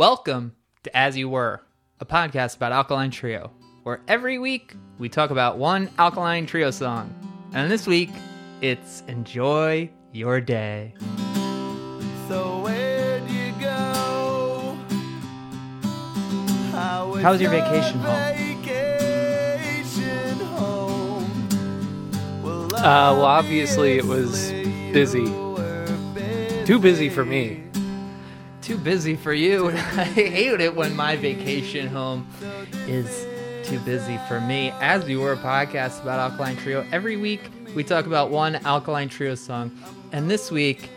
Welcome to As You Were, a podcast about Alkaline Trio, where every week we talk about one Alkaline Trio song. And this week, it's Enjoy Your Day. So where'd you go? How was How was your vacation home? vacation home? Well, Uh, well, obviously it was busy. Too busy for me. Too busy for you. I hate it when my vacation home is too busy for me. As You Were, a podcast about Alkaline Trio. Every week we talk about one Alkaline Trio song. And this week,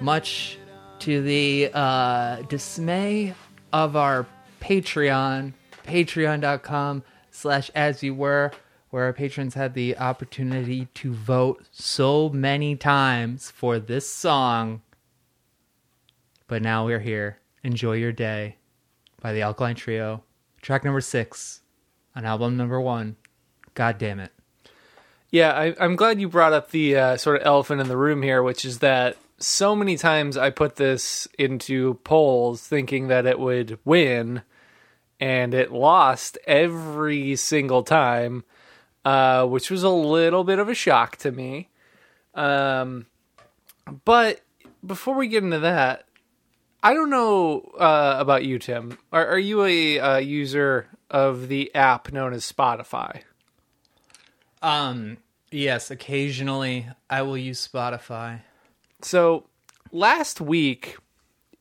much to the uh, dismay of our Patreon, patreon.com slash as you were, where our patrons had the opportunity to vote so many times for this song. But now we're here. Enjoy Your Day by the Alkaline Trio. Track number six on album number one. God damn it. Yeah, I, I'm glad you brought up the uh, sort of elephant in the room here, which is that so many times I put this into polls thinking that it would win, and it lost every single time, uh, which was a little bit of a shock to me. Um, but before we get into that, I don't know uh, about you, Tim. Are, are you a uh, user of the app known as Spotify? Um, yes, occasionally I will use Spotify. So last week,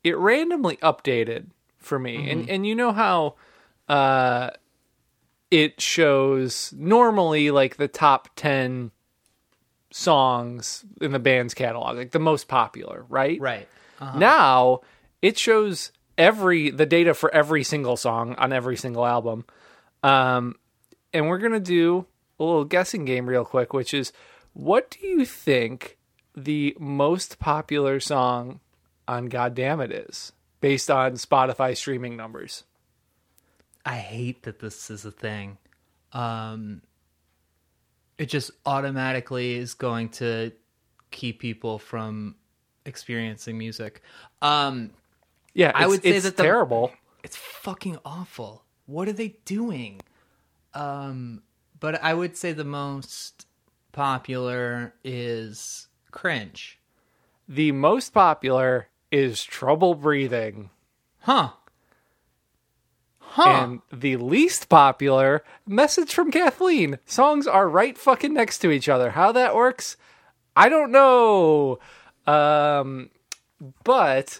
it randomly updated for me, and and you know how uh, it shows normally like the top ten songs in the band's catalog, like the most popular, right? Right. Now it shows every the data for every single song on every single album. Um, and we're gonna do a little guessing game real quick, which is what do you think the most popular song on Goddamnit is based on Spotify streaming numbers? I hate that this is a thing. Um, it just automatically is going to keep people from experiencing music. Um, Yeah, I would say it's that the- terrible. it's fucking awful. What are they doing? Um, but I would say the most popular is cringe. The most popular is Trouble Breathing. Huh. Huh. And the least popular, Message from Kathleen. Songs are right fucking next to each other. How that works, I don't know. Um, but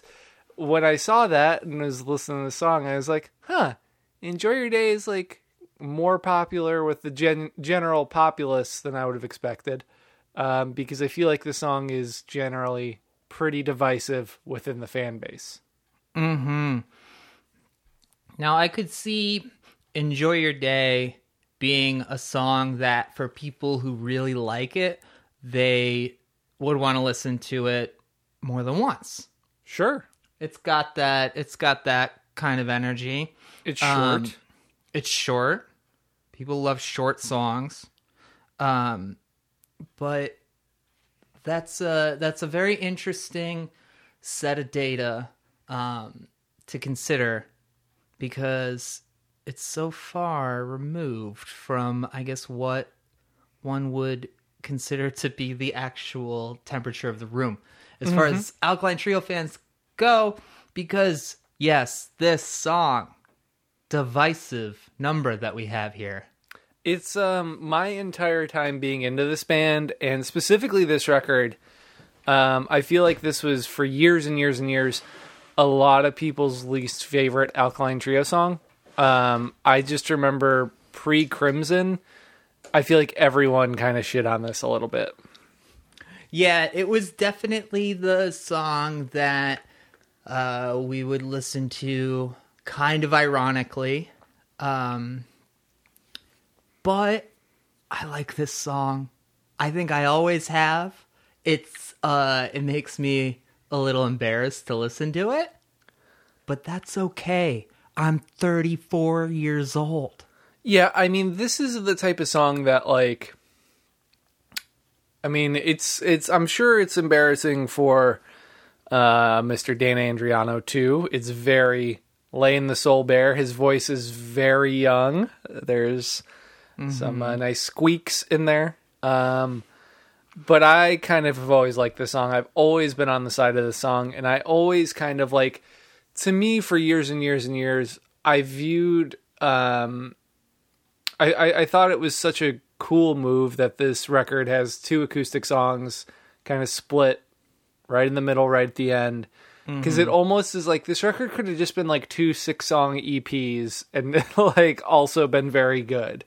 when I saw that and was listening to the song, I was like, huh, Enjoy Your Day is like more popular with the gen- general populace than I would have expected. Um, because I feel like the song is generally pretty divisive within the fan base. Hmm. Now I could see Enjoy Your Day being a song that for people who really like it, they would want to listen to it more than once. Sure. It's got that it's got that kind of energy. It's short. Um, It's short. People love short songs. Um but that's a that's a very interesting set of data um to consider because it's so far removed from I guess what one would consider to be the actual temperature of the room as far as Alkaline Trio fans go because yes, this song divisive number that we have here. It's um my entire time being into this band and specifically this record. Um, I feel like this was for years and years and years a lot of people's least favorite Alkaline Trio song. Um, I just remember pre Crimson. I feel like everyone kind of shit on this a little bit. Yeah, it was definitely the song that uh, we would listen to kind of ironically. Um, but I like this song. I think I always have. It's uh it makes me a little embarrassed to listen to it. But that's okay. I'm 34 years old. Yeah, I mean, this is the type of song that like I mean, it's it's I'm sure it's embarrassing for uh Mr. Dan Andriano too. It's very laying the soul bare. His voice is very young. There's some uh, nice squeaks in there. Um, but I kind of have always liked the song. I've always been on the side of the song, and I always kind of like, to me, for years and years and years, I viewed, um, I, I, I thought it was such a cool move that this record has two acoustic songs kind of split right in the middle, right at the end. Because it mm-hmm. almost is like this record could have just been like two six song EPs and like also been very good.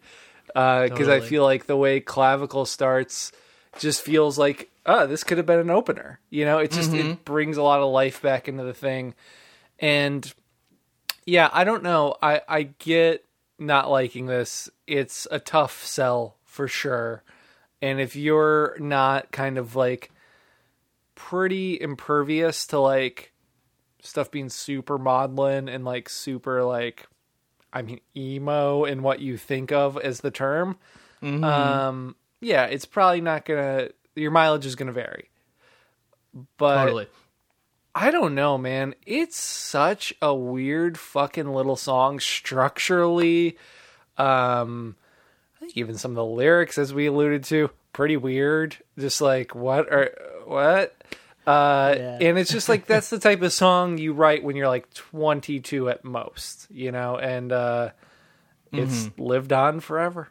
Uh, because I Totally. feel like the way clavicle starts just feels like oh this could have been an opener you know? It just it mm-hmm. brings a lot of life back into the thing. And yeah i don't know. I i get not liking this. It's a tough sell for sure. And if you're not kind of like pretty impervious to like stuff being super maudlin and like super like i mean emo and what you think of as the term um yeah it's probably not gonna your mileage is gonna vary but totally. I don't know, man. It's such a weird fucking little song structurally. Um I think even some of the lyrics as we alluded to, pretty weird. Just like what are what? Uh Yeah. and it's just like that's the type of song you write when you're like 22 at most, you know, and uh it's lived on forever.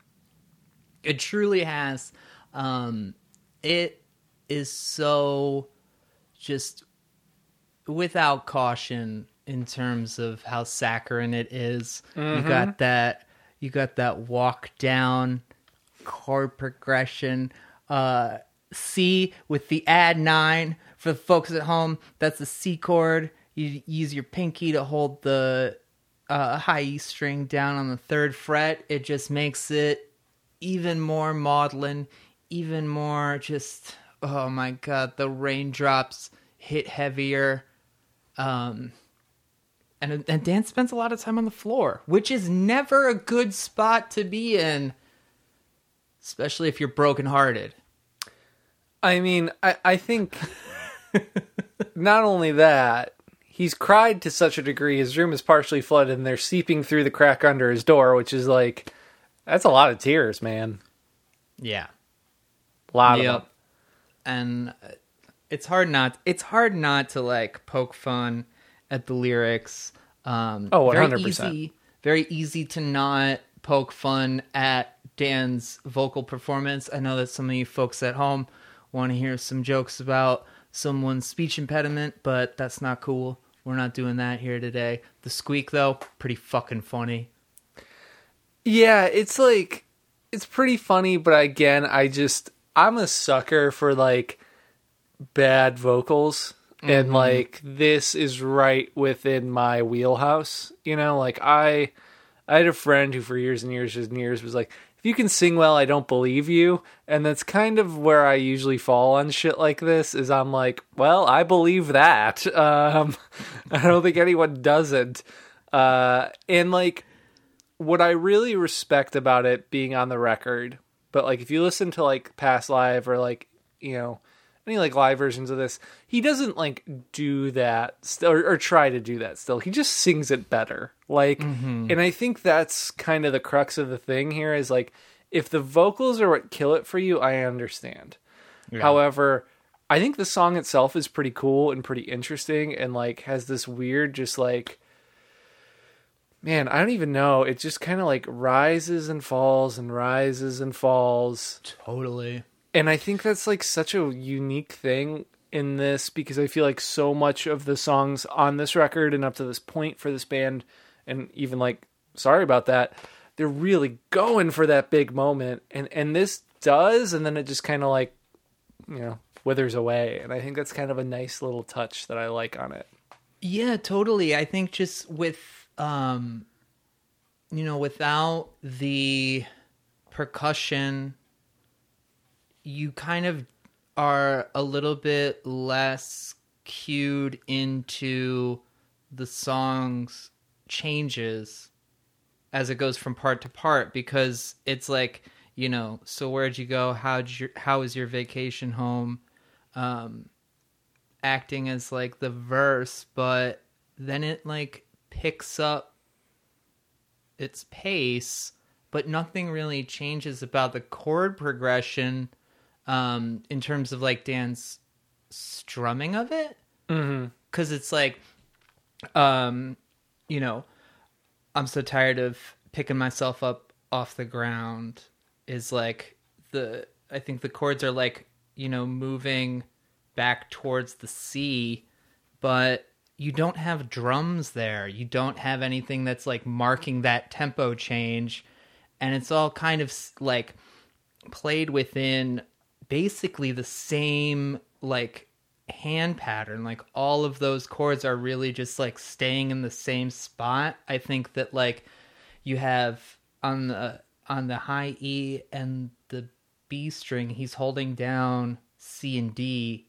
It truly has. Um, it is so just without caution in terms of how saccharine it is. You got that. You got that walk down chord progression. Uh, C with the add nine for the folks at home. That's the C chord. You use your pinky to hold the uh, high E string down on the third fret. It just makes it even more maudlin, even more just oh my god, the raindrops hit heavier. Um and and Dan spends a lot of time on the floor, which is never a good spot to be in, especially if you're brokenhearted. I mean, I, I think not only that, he's cried to such a degree his room is partially flooded and they're seeping through the crack under his door, which is like that's a lot of tears, man. Yeah. A lot Yep. of them. And uh, it's hard not it's hard not to like poke fun at the lyrics. Um Oh, 100%. easy very easy to not poke fun at Dan's vocal performance. I know that some of you folks at home want to hear some jokes about someone's speech impediment, but that's not cool. We're not doing that here today. The squeak though, pretty fucking funny. Yeah, it's like it's pretty funny, but again, I just I'm a sucker for like bad vocals and mm-hmm. like this is right within my wheelhouse, you know, like I I had a friend who for years and years and years was like if you can sing well, I don't believe you. And that's kind of where I usually fall on shit like this is I'm like, well, I believe that. Um I don't think anyone doesn't. Uh and like what I really respect about it being on the record, but like if you listen to like past live or like you know any like live versions of this, he doesn't like do that st- or, or try to do that. Still, he just sings it better. Like, mm-hmm. and I think that's kind of the crux of the thing here is like if the vocals are what kill it for you, I understand. However, I think the song itself is pretty cool and pretty interesting and like has this weird just like man, I don't even know. It just kind of like rises and falls and rises and falls. Totally. And I think that's like such a unique thing in this because I feel like so much of the songs on this record and up to this point for this band, and even like, sorry about that, they're really going for that big moment. And, and this does, and then it just kind of like, you know, withers away. And I think that's kind of a nice little touch that I like on it. Yeah, totally. I think just with um you know, without the percussion you kind of are a little bit less cued into the song's changes as it goes from part to part because it's like, you know, so where'd you go? How'd your how was your vacation home? Um acting as like the verse, but then it like picks up its pace, but nothing really changes about the chord progression um, in terms of like Dan's strumming of it. Because it's like, um, you know, I'm so tired of picking myself up off the ground is like the I think the chords are like, you know, moving back towards the C, but you don't have drums there. You don't have anything that's like marking that tempo change and it's all kind of like played within basically the same like hand pattern. Like all of those chords are really just like staying in the same spot. I think that like you have on the on the high e and the b string he's holding down c and d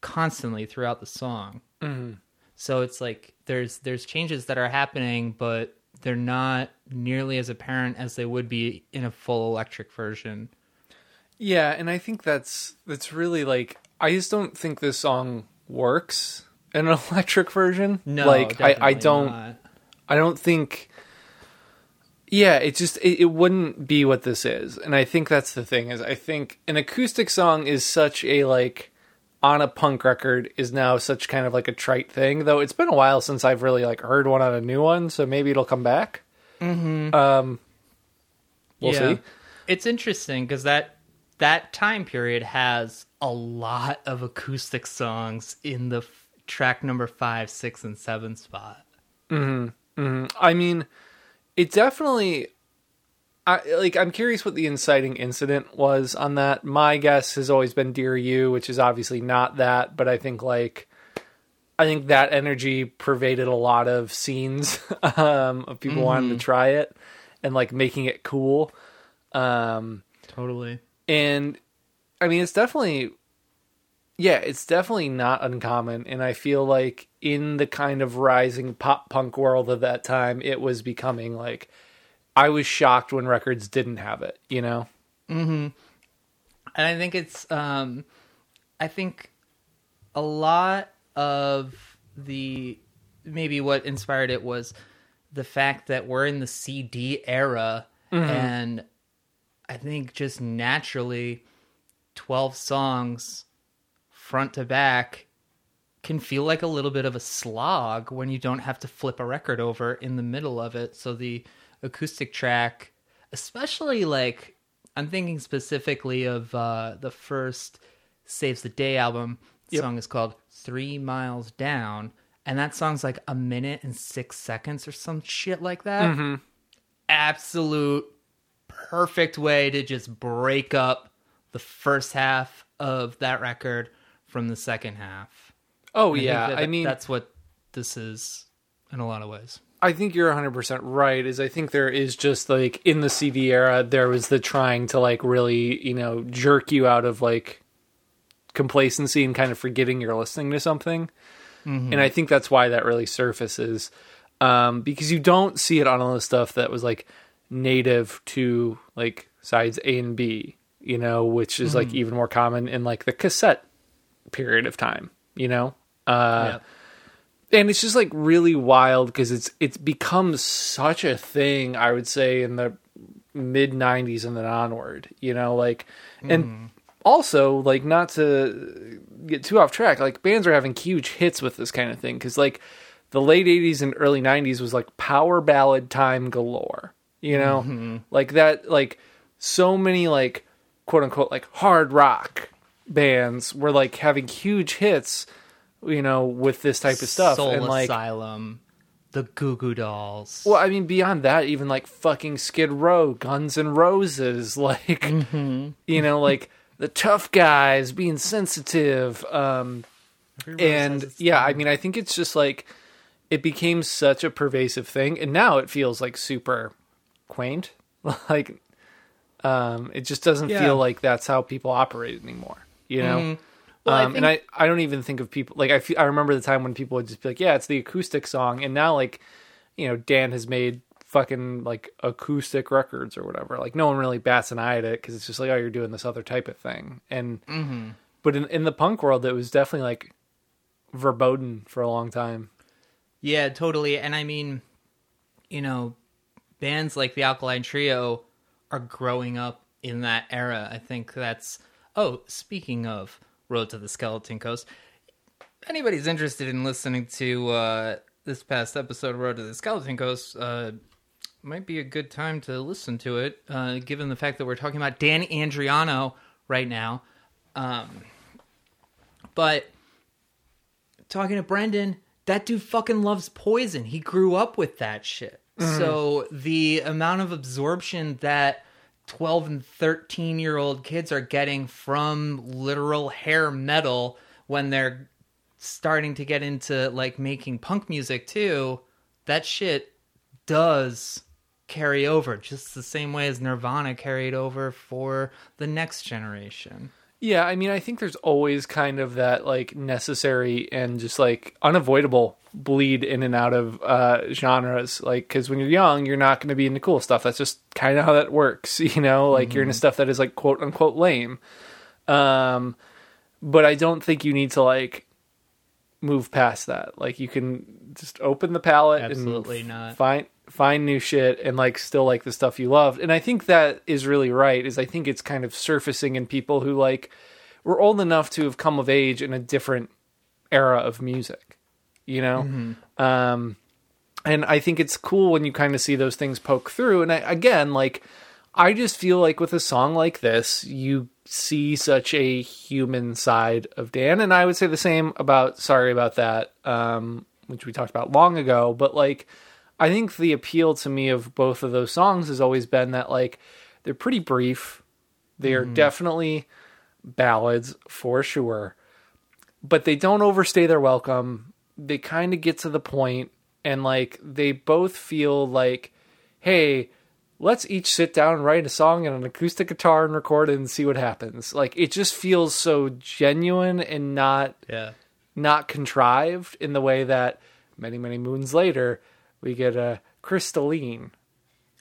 constantly throughout the song. Mm-hmm. So it's like there's there's changes that are happening but they're not nearly as apparent as they would be in a full electric version Yeah, and I think that's that's really like I just don't think this song works in an electric version. no like I, I don't not. I don't think Yeah, it just it, it wouldn't be what this is. And I think that's the thing is I think an acoustic song is such a like on a punk record is now such kind of like a trite thing, though it's been a while since I've really like heard one on a new one, so maybe it'll come back. Mm-hmm. Um we'll yeah. see. It's interesting because that that time period has a lot of acoustic songs in the f- track number five, six, and seven spot. I mean, it definitely. I like. I'm curious what the inciting incident was on that. My guess has always been "Dear You," which is obviously not that, but I think like, I think that energy pervaded a lot of scenes um, of people wanting to try it and like making it cool. Um, Totally. And I mean, it's definitely, yeah, it's definitely not uncommon. And I feel like in the kind of rising pop punk world of that time, it was becoming like, I was shocked when records didn't have it, you know? Mhm. And I think it's um I think a lot of the maybe what inspired it was the fact that we're in the CD era and I think just naturally 12 songs front to back can feel like a little bit of a slog when you don't have to flip a record over in the middle of it. So the acoustic track, especially like I'm thinking specifically of uh, the first Saves the Day album. The Yep. song is called Three Miles Down, and that song's like a minute and six seconds or some shit like that. Mm-hmm. Absolute perfect way to just break up the first half of that record from the second half. Oh, I yeah. that- I mean, that's what this is in a lot of ways. I think you're 100% right. Is I think there is just like in the CD era, there was the trying to like really, you know, jerk you out of like complacency and kind of forgetting you're listening to something. And I think that's why that really surfaces. Um, because you don't see it on all the stuff that was like native to like sides A and B, you know, which is like even more common in like the cassette period of time, you know? Uh, and it's just like really wild because it's it's become such a thing i would say in the mid 90s and then onward you know? Like and also like not to get too off track like bands are having huge hits with this kind of thing because like the late 80s and early 90s was like power ballad time galore you know? Like that like so many like quote unquote like hard rock bands were like having huge hits you know with this type of stuff. Soul and like Asylum, the Goo Goo Dolls. well i mean beyond that even like fucking skid row Guns N' Roses like you know like the tough guys being sensitive um and yeah i mean i think it's just like it became such a pervasive thing and now it feels like super quaint like um it just doesn't Yeah. feel like that's how people operate anymore you know Well, I um, and I, I don't even think of people like I, I remember the time when people would just be like, yeah, it's the acoustic song, and now like, you know, Dan has made fucking like acoustic records or whatever. Like no one really bats an eye at it because it's just like, oh, you're doing this other type of thing. And but in in the punk world, it was definitely like verboten for a long time. Yeah, totally. And I mean, you know, bands like the Alkaline Trio are growing up in that era. I think that's. Oh, speaking of Road to the Skeleton Coast, anybody's interested in listening to uh, this past episode of Road to the Skeleton Coast, uh, might be a good time to listen to it, uh, given the fact that we're talking about Dan Andriano right now. Um, but talking to Brendan, that dude fucking loves poison. He grew up with that shit. Mm-hmm. So the amount of absorption that 12 and 13 year old kids are getting from literal hair metal when they're starting to get into like making punk music too, that shit does carry over just the same way as Nirvana carried over for the next generation. Yeah, I mean, I think there's always kind of that like necessary and just like unavoidable bleed in and out of uh, genres. Like, because when you're young, you're not going to be into cool stuff. That's just kind of how that works, you know. Like, you're into stuff that is like quote unquote lame. Um, but I don't think you need to like move past that. Like, you can just open the palette Absolutely and not. find find new shit and like still like the stuff you loved. And I think that is really right. Is I think it's kind of surfacing in people who like were old enough to have come of age in a different era of music. You know, um, and I think it's cool when you kind of see those things poke through. And I, again, like I just feel like with a song like this, you see such a human side of Dan, and I would say the same about Sorry About That, um, which we talked about long ago. But like, I think the appeal to me of both of those songs has always been that like they're pretty brief. They are definitely ballads for sure, but they don't overstay their welcome. They kind of get to the point, and like they both feel like, hey, let's each sit down and write a song and an acoustic guitar and record it and see what happens. Like it just feels so genuine and not Yeah. not contrived in the way that many many moons later we get a crystalline.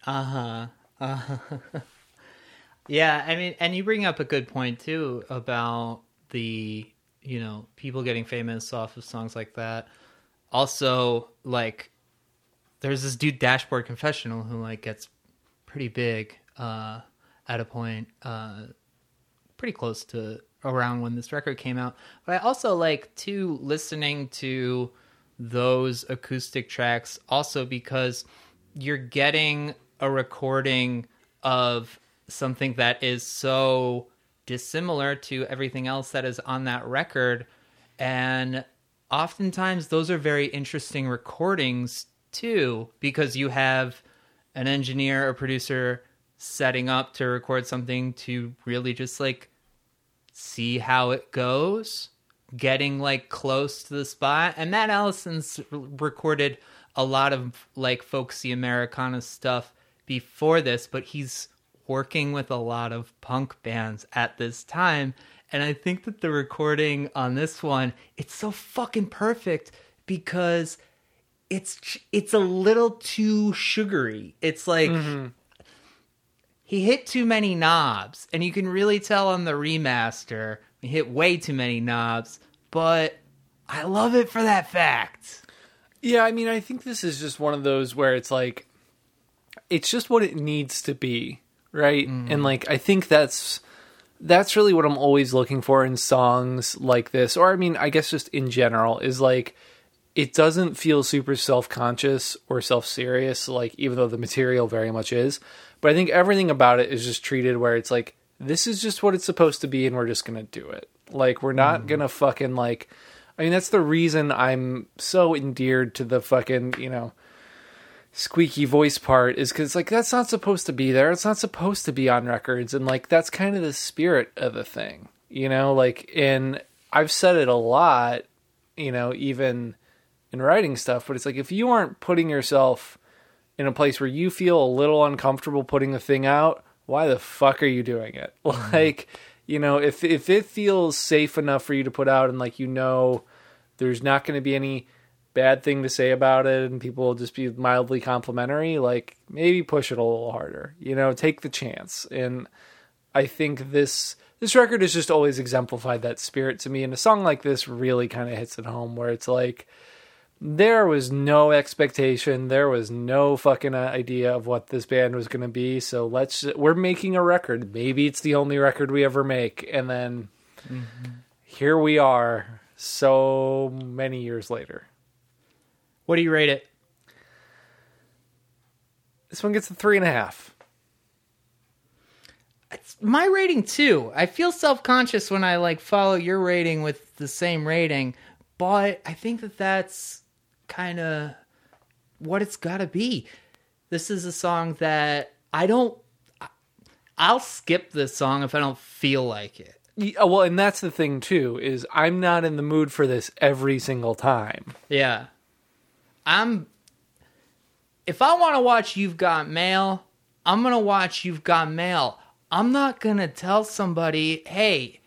Uh huh. Uh huh. yeah, I mean, and you bring up a good point too about the you know people getting famous off of songs like that. Also, like, there's this dude Dashboard Confessional who like gets pretty big uh, at a point, uh, pretty close to around when this record came out. But I also like to listening to those acoustic tracks also because you're getting a recording of something that is so dissimilar to everything else that is on that record and oftentimes those are very interesting recordings too because you have an engineer or producer setting up to record something to really just like see how it goes getting like close to the spot. And matt allison's recorded a lot of like folksy americana stuff before this but he's working with a lot of punk bands at this time. And i think that the recording on this one it's so fucking perfect because it's it's a little too sugary it's like mm-hmm. he hit too many knobs, and you can really tell on the remaster he hit way too many knobs. But I love it for that fact. Yeah, I mean, I think this is just one of those where it's like, it's just what it needs to be, right? And mm. like, I think that's that's really what I'm always looking for in songs like this, or I mean, I guess just in general, is like, it doesn't feel super self conscious or self serious, like even though the material very much is. But I think everything about it is just treated where it's like, this is just what it's supposed to be, and we're just gonna do it. Like, we're not mm-hmm. gonna fucking like. I mean, that's the reason I'm so endeared to the fucking, you know, squeaky voice part is because, like, that's not supposed to be there. It's not supposed to be on records. And, like, that's kind of the spirit of the thing, you know? Like, and I've said it a lot, you know, even in writing stuff, but it's like if you aren't putting yourself in a place where you feel a little uncomfortable putting a thing out, why the fuck are you doing it? Mm-hmm. Like, you know, if if it feels safe enough for you to put out and like you know there's not going to be any bad thing to say about it and people will just be mildly complimentary, like maybe push it a little harder. You know, take the chance. And I think this this record has just always exemplified that spirit to me and a song like this really kind of hits it home where it's like there was no expectation. There was no fucking uh, idea of what this band was going to be. So let's we're making a record. Maybe it's the only record we ever make, and then mm-hmm. here we are, so many years later. What do you rate it? This one gets a three and a half. It's my rating too. I feel self conscious when I like follow your rating with the same rating, but I think that that's kind of what it's got to be. This is a song that I don't. I'll skip this song if I don't feel like it. Yeah, uh, well, and that's the thing too is I'm not in the mood for this every single time. Yeah. I'm if I want to watch You've Got Mail, I'm going to watch You've Got Mail. I'm not going to tell somebody, "Hey,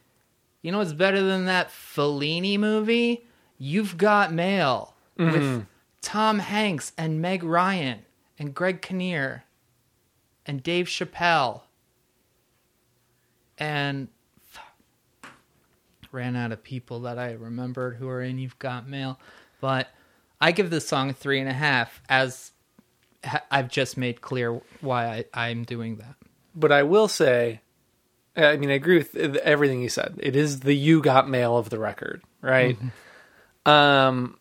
you know what's better than that Fellini movie? You've Got Mail with Tom Hanks and Meg Ryan and Greg Kinnear and Dave Chappelle." And ran out of people that I remembered who are in You've Got Mail. But I give this song a three and a half, as I've just made clear why I, I'm doing that. But I will say, I mean, I agree with everything you said. It is the you got mail of the record, right? Um,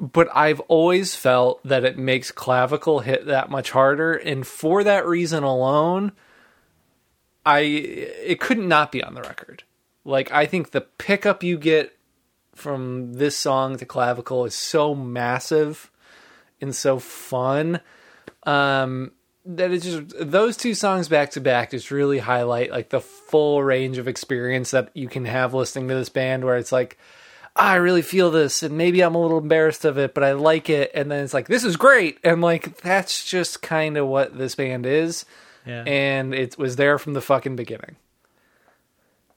but I've always felt that it makes clavicle hit that much harder, and for that reason alone, I it could not not be on the record. Like I think the pickup you get from this song to clavicle is so massive and so fun um that it's just those two songs back to back just really highlight like the full range of experience that you can have listening to this band where it's like "Ah, Ah, I really feel this and maybe I'm a little embarrassed of it but I like it and then it's like this is great and like that's just kind of what this band is Yeah. and it was there from the fucking beginning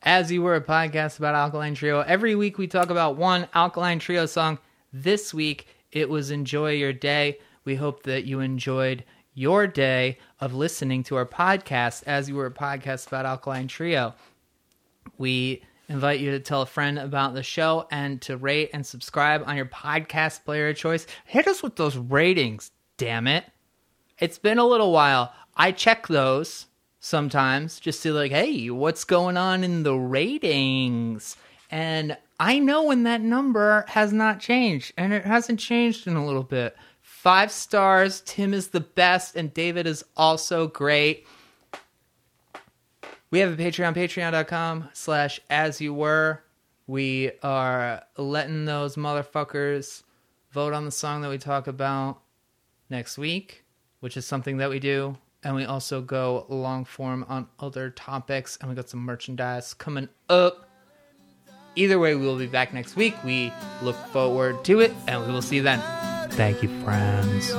As You Were, a podcast about Alkaline Trio. Every week we talk about one Alkaline Trio song. This week it was Enjoy Your Day. We hope that you enjoyed your day of listening to our podcast, As You Were, a podcast about Alkaline Trio. We invite you to tell a friend about the show and to rate and subscribe on your podcast player of choice. Hit us with those ratings, damn it. It's been a little while. I check those sometimes just to like, hey, what's going on in the ratings? And I know when that number has not changed, and it hasn't changed in a little bit. Five stars, Tim is the best, and David is also great. We have a Patreon, patreon.com slash as you were. We are letting those motherfuckers vote on the song that we talk about next week, which is something that we do. And we also go long form on other topics, and we got some merchandise coming up. Either way, we will be back next week. We look forward to it, and we will see you then. Thank you, friends.